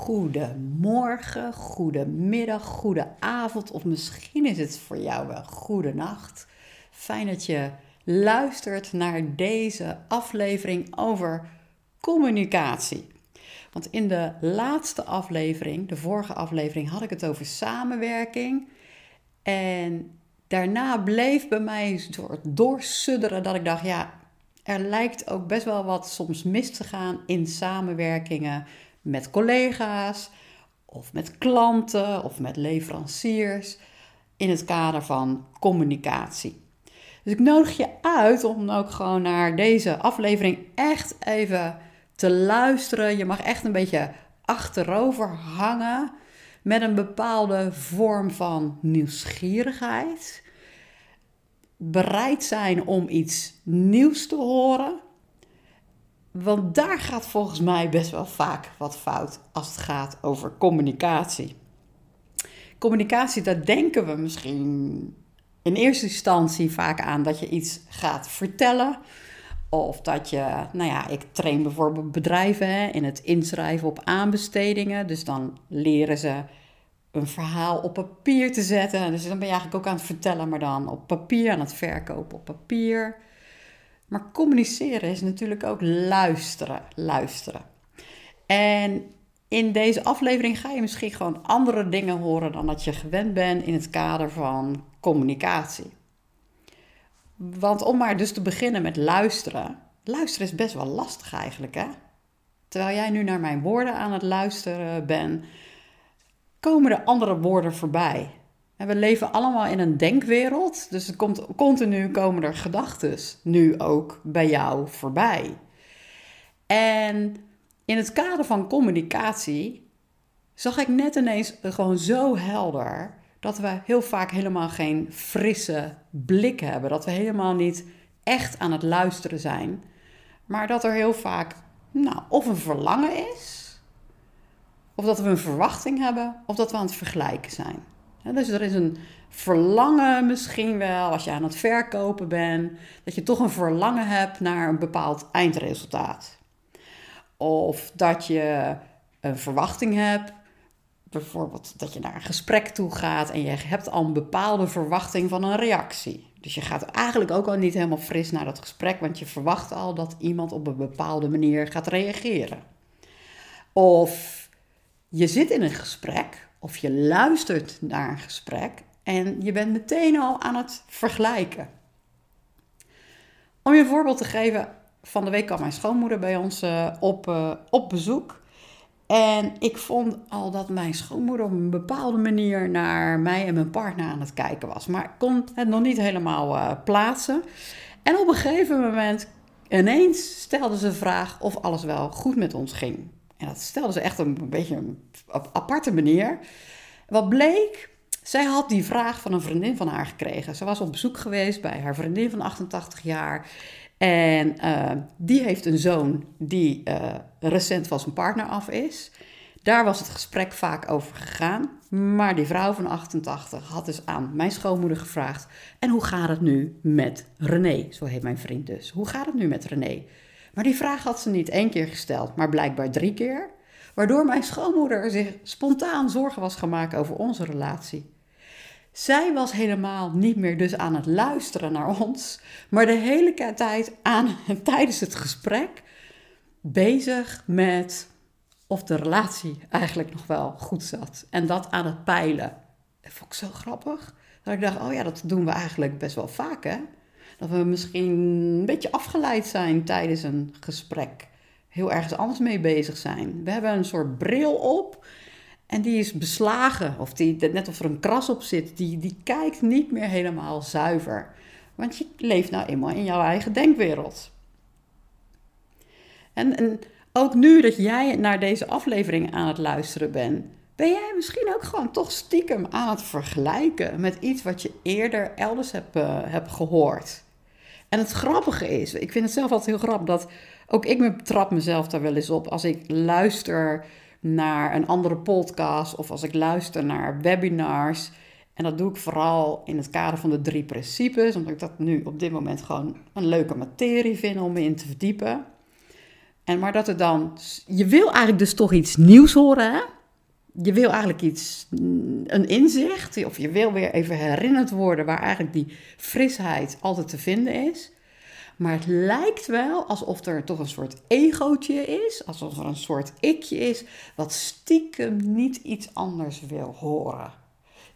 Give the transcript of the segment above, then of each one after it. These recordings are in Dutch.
goedemorgen, goedemiddag, goede avond of misschien is het voor jou wel goede nacht. Fijn dat je luistert naar deze aflevering over communicatie. Want in de laatste aflevering, de vorige aflevering, had ik het over samenwerking. En daarna bleef bij mij een soort doorsudderen dat ik dacht, ja, er lijkt ook best wel wat soms mis te gaan in samenwerkingen met collega's of met klanten of met leveranciers in het kader van communicatie. Dus ik nodig je uit om ook gewoon naar deze aflevering echt even te luisteren. Je mag echt een beetje achterover hangen met een bepaalde vorm van nieuwsgierigheid. Bereid zijn om iets nieuws te horen. Want daar gaat volgens mij best wel vaak wat fout als het gaat over communicatie. Communicatie, daar denken we misschien in eerste instantie vaak aan dat je iets gaat vertellen. Of dat je, nou ja, ik train bijvoorbeeld bedrijven in het inschrijven op aanbestedingen. Dus dan leren ze een verhaal op papier te zetten. Dus dan ben je eigenlijk ook aan het vertellen, maar dan op papier, aan het verkopen op papier. Maar communiceren is natuurlijk ook luisteren, luisteren. En in deze aflevering ga je misschien gewoon andere dingen horen dan dat je gewend bent in het kader van communicatie. Want om maar dus te beginnen met luisteren. Luisteren is best wel lastig eigenlijk, hè? Terwijl jij nu naar mijn woorden aan het luisteren bent, komen er andere woorden voorbij. En we leven allemaal in een denkwereld, dus er komt, continu komen er gedachten nu ook bij jou voorbij. En in het kader van communicatie zag ik net ineens gewoon zo helder dat we heel vaak helemaal geen frisse blik hebben. Dat we helemaal niet echt aan het luisteren zijn. Maar dat er heel vaak nou, of een verlangen is, of dat we een verwachting hebben, of dat we aan het vergelijken zijn. Dus er is een verlangen misschien wel, als je aan het verkopen bent, dat je toch een verlangen hebt naar een bepaald eindresultaat. Of dat je een verwachting hebt bijvoorbeeld dat je naar een gesprek toe gaat en je hebt al een bepaalde verwachting van een reactie. Dus je gaat eigenlijk ook al niet helemaal fris naar dat gesprek, want je verwacht al dat iemand op een bepaalde manier gaat reageren. Of je zit in een gesprek of je luistert naar een gesprek en je bent meteen al aan het vergelijken. Om je een voorbeeld te geven, van de week kwam mijn schoonmoeder bij ons uh, op, uh, op bezoek. En ik vond al dat mijn schoonmoeder op een bepaalde manier naar mij en mijn partner aan het kijken was. Maar ik kon het nog niet helemaal uh, plaatsen. En op een gegeven moment, ineens stelde ze de vraag of alles wel goed met ons ging. En dat stelde ze echt een, een beetje op aparte manier. Wat bleek, zij had die vraag van een vriendin van haar gekregen. Ze was op bezoek geweest bij haar vriendin van 88 jaar. En uh, die heeft een zoon die uh, recent van zijn partner af is. Daar was het gesprek vaak over gegaan. Maar die vrouw van 88 had dus aan mijn schoonmoeder gevraagd: En hoe gaat het nu met René? Zo heet mijn vriend dus. Hoe gaat het nu met René? Maar die vraag had ze niet één keer gesteld, maar blijkbaar drie keer. Waardoor mijn schoonmoeder zich spontaan zorgen was gemaakt over onze relatie. Zij was helemaal niet meer dus aan het luisteren naar ons, maar de hele tijd aan, tijdens het gesprek bezig met of de relatie eigenlijk nog wel goed zat. En dat aan het peilen. Dat vond ik zo grappig. Dat ik dacht, oh ja, dat doen we eigenlijk best wel vaak, hè? Dat we misschien een beetje afgeleid zijn tijdens een gesprek. Heel ergens anders mee bezig zijn. We hebben een soort bril op en die is beslagen, of die, net of er een kras op zit, die, die kijkt niet meer helemaal zuiver. Want je leeft nou eenmaal in jouw eigen denkwereld. En, en ook nu dat jij naar deze aflevering aan het luisteren bent, ben jij misschien ook gewoon toch stiekem aan het vergelijken met iets wat je eerder elders hebt, uh, hebt gehoord. En het grappige is, ik vind het zelf altijd heel grappig dat ook ik trap mezelf daar wel eens op als ik luister naar een andere podcast of als ik luister naar webinars. En dat doe ik vooral in het kader van de drie principes, omdat ik dat nu op dit moment gewoon een leuke materie vind om me in te verdiepen. En maar dat er dan, je wil eigenlijk dus toch iets nieuws horen, hè? Je wil eigenlijk iets, een inzicht, of je wil weer even herinnerd worden waar eigenlijk die frisheid altijd te vinden is. Maar het lijkt wel alsof er toch een soort egootje is, alsof er een soort ikje is, wat stiekem niet iets anders wil horen.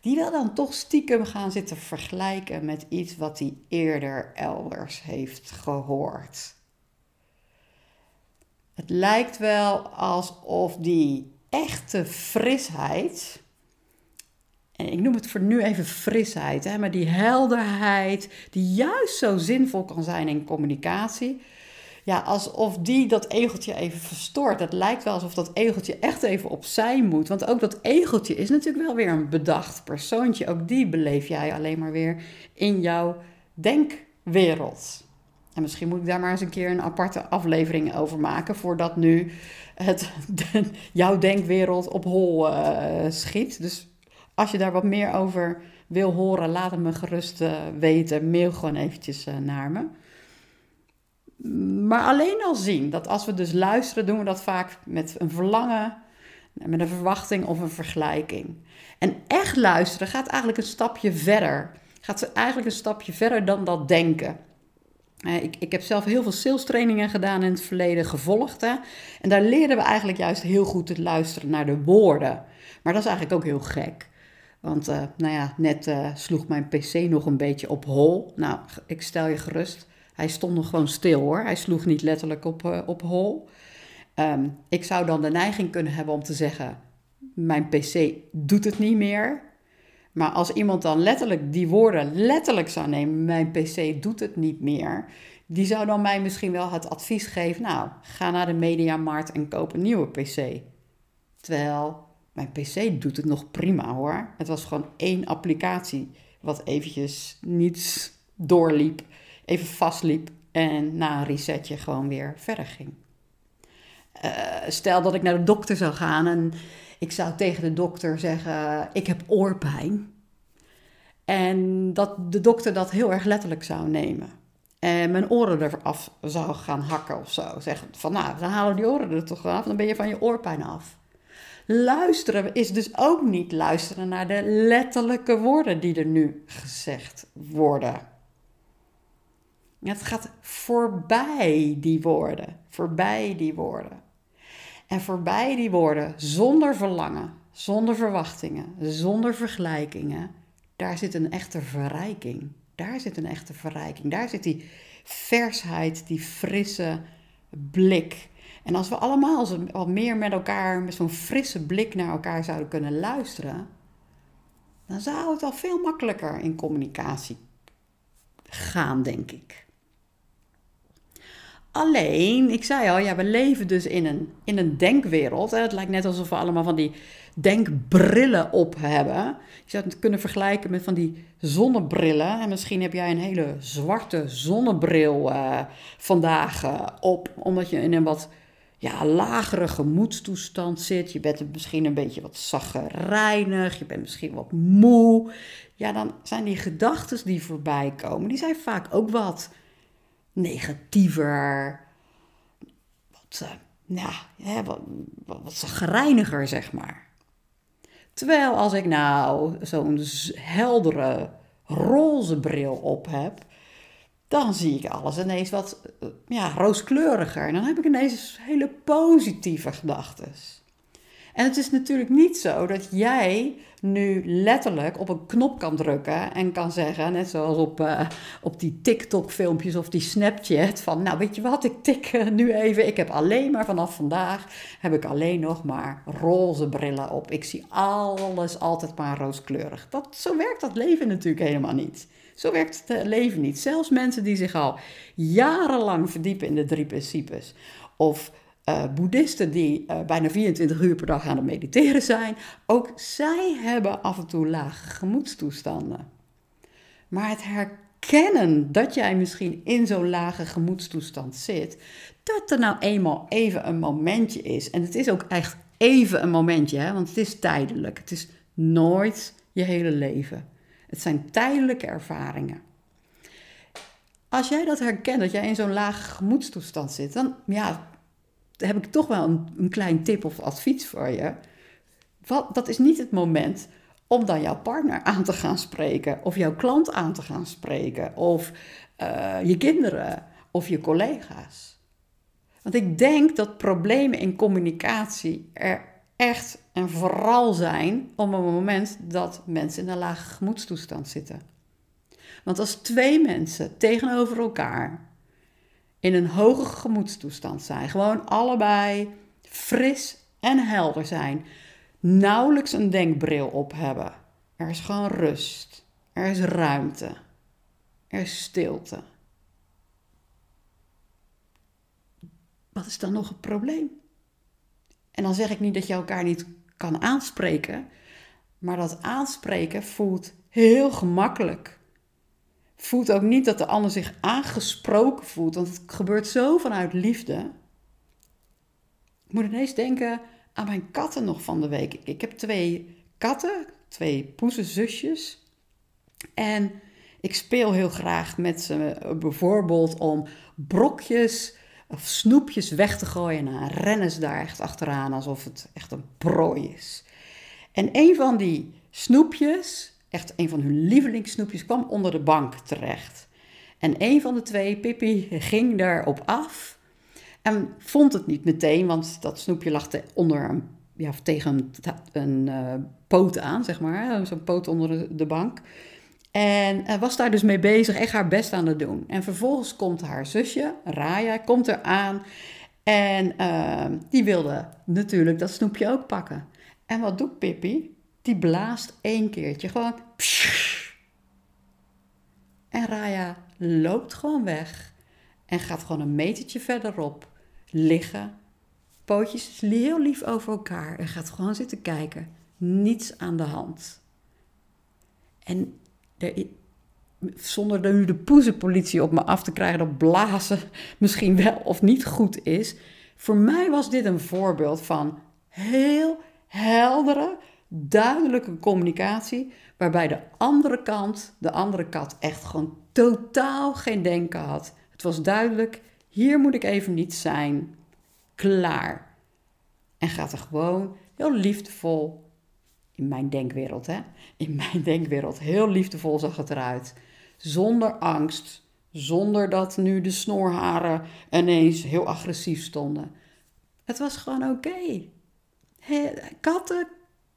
Die wil dan toch stiekem gaan zitten vergelijken met iets wat hij eerder elders heeft gehoord. Het lijkt wel alsof die echte frisheid, en ik noem het voor nu even frisheid, hè, maar die helderheid, die juist zo zinvol kan zijn in communicatie. Ja, alsof die dat egeltje even verstoort. Het lijkt wel alsof dat egeltje echt even opzij moet. Want ook dat egeltje is natuurlijk wel weer een bedacht persoontje. Ook die beleef jij alleen maar weer in jouw denkwereld. En misschien moet ik daar maar eens een keer een aparte aflevering over maken, voordat nu het, jouw denkwereld op hol uh, schiet. Dus als je daar wat meer over wil horen, laat het me gerust uh, weten. Mail gewoon eventjes uh, naar me. Maar alleen al zien dat als we dus luisteren, doen we dat vaak met een verlangen, met een verwachting of een vergelijking. En echt luisteren gaat eigenlijk een stapje verder. Gaat eigenlijk een stapje verder dan dat denken. Ik, ik heb zelf heel veel sales trainingen gedaan in het verleden, gevolgd. Hè? En daar leerden we eigenlijk juist heel goed te luisteren naar de woorden. Maar dat is eigenlijk ook heel gek. Want uh, nou ja, net uh, sloeg mijn PC nog een beetje op hol. Nou, ik stel je gerust. Hij stond nog gewoon stil hoor. Hij sloeg niet letterlijk op, op hol. Um, ik zou dan de neiging kunnen hebben om te zeggen: Mijn PC doet het niet meer. Maar als iemand dan letterlijk die woorden letterlijk zou nemen, mijn PC doet het niet meer, die zou dan mij misschien wel het advies geven, nou, ga naar de mediamarkt en koop een nieuwe PC. Terwijl mijn PC doet het nog prima hoor. Het was gewoon één applicatie wat eventjes niet doorliep, even vastliep en na een resetje gewoon weer verder ging. Uh, stel dat ik naar de dokter zou gaan en ik zou tegen de dokter zeggen: Ik heb oorpijn. En dat de dokter dat heel erg letterlijk zou nemen. En mijn oren eraf zou gaan hakken of zo. Zeggen van nou, dan halen die oren er toch af, dan ben je van je oorpijn af. Luisteren is dus ook niet luisteren naar de letterlijke woorden die er nu gezegd worden. Het gaat voorbij die woorden, voorbij die woorden. En voorbij die woorden, zonder verlangen, zonder verwachtingen, zonder vergelijkingen, daar zit een echte verrijking. Daar zit een echte verrijking. Daar zit die versheid, die frisse blik. En als we allemaal wat meer met elkaar, met zo'n frisse blik naar elkaar zouden kunnen luisteren, dan zou het al veel makkelijker in communicatie gaan, denk ik. Alleen, ik zei al, ja, we leven dus in een, in een denkwereld. Het lijkt net alsof we allemaal van die denkbrillen op hebben. Je zou het kunnen vergelijken met van die zonnebrillen. En misschien heb jij een hele zwarte zonnebril uh, vandaag uh, op, omdat je in een wat ja, lagere gemoedstoestand zit. Je bent misschien een beetje wat zaggerijnig, je bent misschien wat moe. Ja, dan zijn die gedachten die voorbij komen, die zijn vaak ook wat negatiever, wat, uh, hè, wat, wat, wat zeg maar. Terwijl als ik nou zo'n heldere roze bril op heb, dan zie ik alles ineens wat eh, ja, rooskleuriger. En dan heb ik ineens hele positieve gedachten. En het is natuurlijk niet zo dat jij nu letterlijk op een knop kan drukken en kan zeggen, net zoals op, uh, op die TikTok-filmpjes of die Snapchat, van nou weet je wat, ik tik nu even, ik heb alleen maar vanaf vandaag, heb ik alleen nog maar roze brillen op. Ik zie alles altijd maar rooskleurig. Dat, zo werkt dat leven natuurlijk helemaal niet. Zo werkt het leven niet. Zelfs mensen die zich al jarenlang verdiepen in de drie principes of uh, boeddhisten die uh, bijna 24 uur per dag aan het mediteren zijn, ook zij hebben af en toe lage gemoedstoestanden. Maar het herkennen dat jij misschien in zo'n lage gemoedstoestand zit, dat er nou eenmaal even een momentje is. En het is ook echt even een momentje, hè? want het is tijdelijk. Het is nooit je hele leven. Het zijn tijdelijke ervaringen. Als jij dat herkent, dat jij in zo'n lage gemoedstoestand zit, dan ja, heb ik toch wel een, een klein tip of advies voor je. Wat, dat is niet het moment om dan jouw partner aan te gaan spreken, of jouw klant aan te gaan spreken, of uh, je kinderen of je collega's. Want ik denk dat problemen in communicatie er echt en vooral zijn op het moment dat mensen in een lage gemoedstoestand zitten. Want als twee mensen tegenover elkaar in een hoge gemoedstoestand zijn, gewoon allebei fris en helder zijn, nauwelijks een denkbril op hebben, er is gewoon rust, er is ruimte, er is stilte. Wat is dan nog het probleem? En dan zeg ik niet dat je elkaar niet kan aanspreken, maar dat aanspreken voelt heel gemakkelijk. Voelt ook niet dat de ander zich aangesproken voelt, want het gebeurt zo vanuit liefde. Ik moet ineens denken aan mijn katten nog van de week. Ik heb twee katten, twee poezenzusjes. En ik speel heel graag met ze bijvoorbeeld om brokjes of snoepjes weg te gooien. En dan rennen ze daar echt achteraan alsof het echt een prooi is. En een van die snoepjes, echt een van hun lievelingssnoepjes, kwam onder de bank terecht. En een van de twee, Pippi, ging daarop af en vond het niet meteen, want dat snoepje lag onder een, ja, tegen een, uh, poot aan, zeg maar. Zo'n poot onder de bank. En uh, was daar dus mee bezig, echt haar best aan het doen. En vervolgens komt haar zusje, Raya, komt er aan. En uh, die wilde natuurlijk dat snoepje ook pakken. En wat doet Pippi? Die blaast één keertje gewoon. En Raya loopt gewoon weg. En gaat gewoon een metertje verderop liggen. Pootjes heel lief over elkaar. En gaat gewoon zitten kijken. Niets aan de hand. En er, zonder er nu de poezenpolitie op me af te krijgen dat blazen misschien wel of niet goed is. Voor mij was dit een voorbeeld van heel heldere, duidelijke communicatie, waarbij de andere kant, de andere kat, echt gewoon totaal geen denken had. Het was duidelijk, hier moet ik even niet zijn. Klaar. En gaat er gewoon heel liefdevol in mijn denkwereld, hè? In mijn denkwereld. Heel liefdevol zag het eruit. Zonder angst. Zonder dat nu de snoorharen ineens heel agressief stonden. Het was gewoon oké. Katten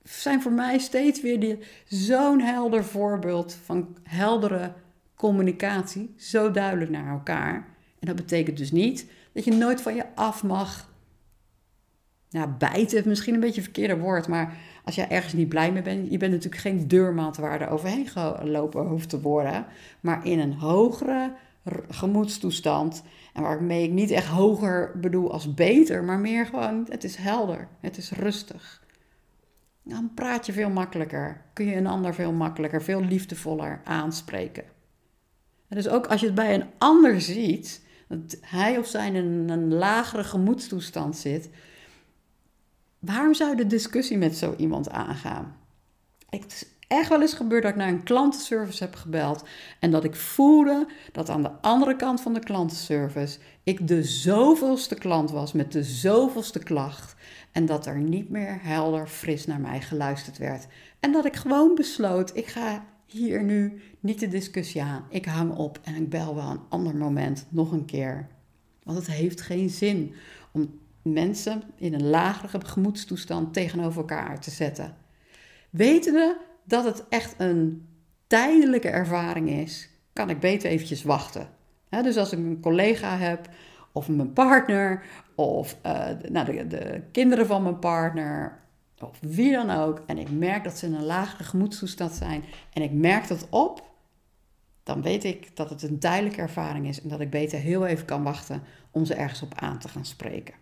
zijn voor mij steeds weer zo'n helder voorbeeld van heldere communicatie. Zo duidelijk naar elkaar. En dat betekent dus niet dat je nooit van je af mag. Nou, bijten is misschien een beetje een verkeerde woord, maar als jij ergens niet blij mee bent, je bent natuurlijk geen deurmaat waar er overheen gelopen hoeft te worden, maar in een hogere gemoedstoestand. En waarmee ik niet echt hoger bedoel als beter, maar meer gewoon, het is helder, het is rustig. Dan praat je veel makkelijker, kun je een ander veel makkelijker, veel liefdevoller aanspreken. En dus ook als je het bij een ander ziet, dat hij of zij in een lagere gemoedstoestand zit, waarom zou je de discussie met zo iemand aangaan? Het is echt wel eens gebeurd dat ik naar een klantenservice heb gebeld en dat ik voelde dat aan de andere kant van de klantenservice ik de zoveelste klant was met de zoveelste klacht en dat er niet meer helder fris naar mij geluisterd werd. En dat ik gewoon besloot, ik ga hier nu niet de discussie aan. Ik hang op en ik bel wel een ander moment nog een keer. Want het heeft geen zin om mensen in een lagere gemoedstoestand tegenover elkaar te zetten. Wetende dat het echt een tijdelijke ervaring is, kan ik beter eventjes wachten. dus als ik een collega heb, of mijn partner, of uh, nou, de, de, kinderen van mijn partner, of wie dan ook, en ik merk dat ze in een lagere gemoedstoestand zijn, en ik merk dat op, dan weet ik dat het een tijdelijke ervaring is en dat ik beter heel even kan wachten om ze ergens op aan te gaan spreken.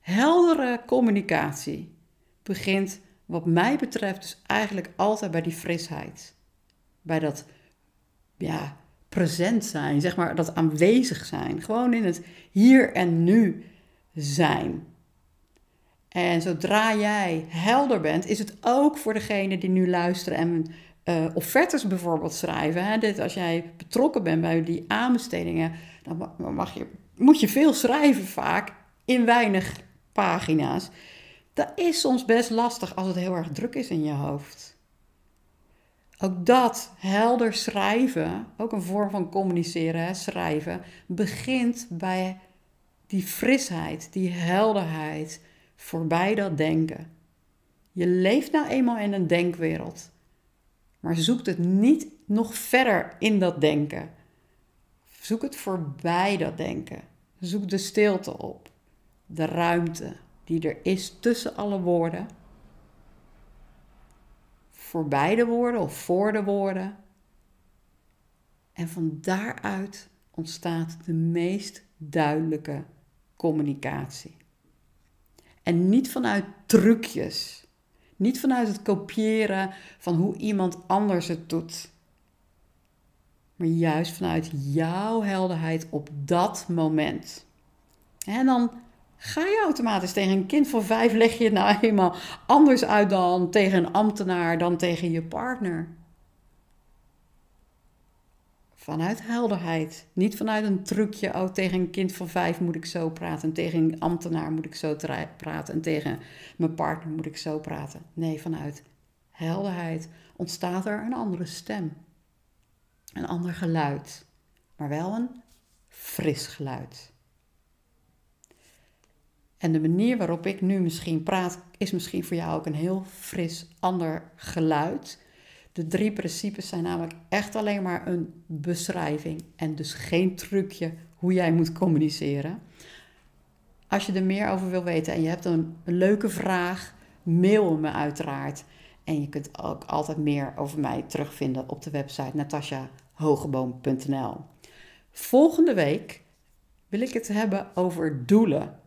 Heldere communicatie begint, wat mij betreft, dus eigenlijk altijd bij die frisheid. Bij dat ja, present zijn, zeg maar, dat aanwezig zijn. Gewoon in het hier en nu zijn. En zodra jij helder bent, is het ook voor degene die nu luisteren en uh, offertes bijvoorbeeld schrijven. Hè? Dit, als jij betrokken bent bij die aanbestedingen, dan mag je moet je veel schrijven vaak in weinig pagina's. Dat is soms best lastig als het heel erg druk is in je hoofd. Ook dat, helder schrijven, ook een vorm van communiceren, hè, schrijven, begint bij die frisheid, die helderheid, voorbij dat denken. Je leeft nou eenmaal in een denkwereld, maar zoek het niet nog verder in dat denken. Zoek het voorbij dat denken. Zoek de stilte op, de ruimte die er is tussen alle woorden voorbij de woorden of voor de woorden. En van daaruit ontstaat de meest duidelijke communicatie. En niet vanuit trucjes, niet vanuit het kopiëren van hoe iemand anders het doet, maar juist vanuit jouw helderheid op dat moment. En dan Ga je automatisch tegen een kind van vijf, leg je het nou eenmaal anders uit dan tegen een ambtenaar, dan tegen je partner. Vanuit helderheid. Niet vanuit een trucje, oh tegen een kind van vijf moet ik zo praten, tegen een ambtenaar moet ik zo praten en tegen mijn partner moet ik zo praten. Nee, vanuit helderheid ontstaat er een andere stem. Een ander geluid, maar wel een fris geluid. En de manier waarop ik nu misschien praat, is misschien voor jou ook een heel fris ander geluid. De drie principes zijn namelijk echt alleen maar een beschrijving en dus geen trucje hoe jij moet communiceren. Als je er meer over wil weten en je hebt een, leuke vraag, mail me uiteraard. En je kunt ook altijd meer over mij terugvinden op de website natasjahogeboom.nl. Volgende week wil ik het hebben over doelen.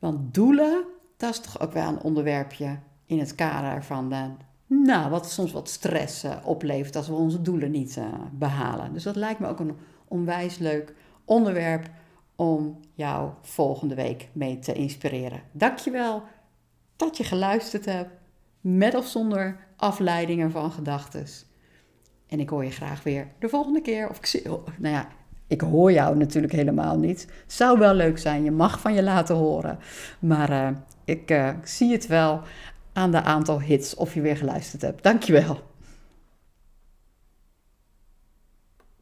Want doelen, dat is toch ook wel een onderwerpje in het kader van de, nou, wat soms wat stress uh, oplevert als we onze doelen niet uh, behalen. Dus dat lijkt me ook een onwijs leuk onderwerp om jou volgende week mee te inspireren. Dankjewel dat je geluisterd hebt, met of zonder afleidingen van gedachten. En ik hoor je graag weer de volgende keer. Of ik zie, oh, nou ja, ik hoor jou natuurlijk helemaal niet. Zou wel leuk zijn, je mag van je laten horen. Maar uh, ik uh, zie het wel aan de aantal hits of je weer geluisterd hebt. Dankjewel.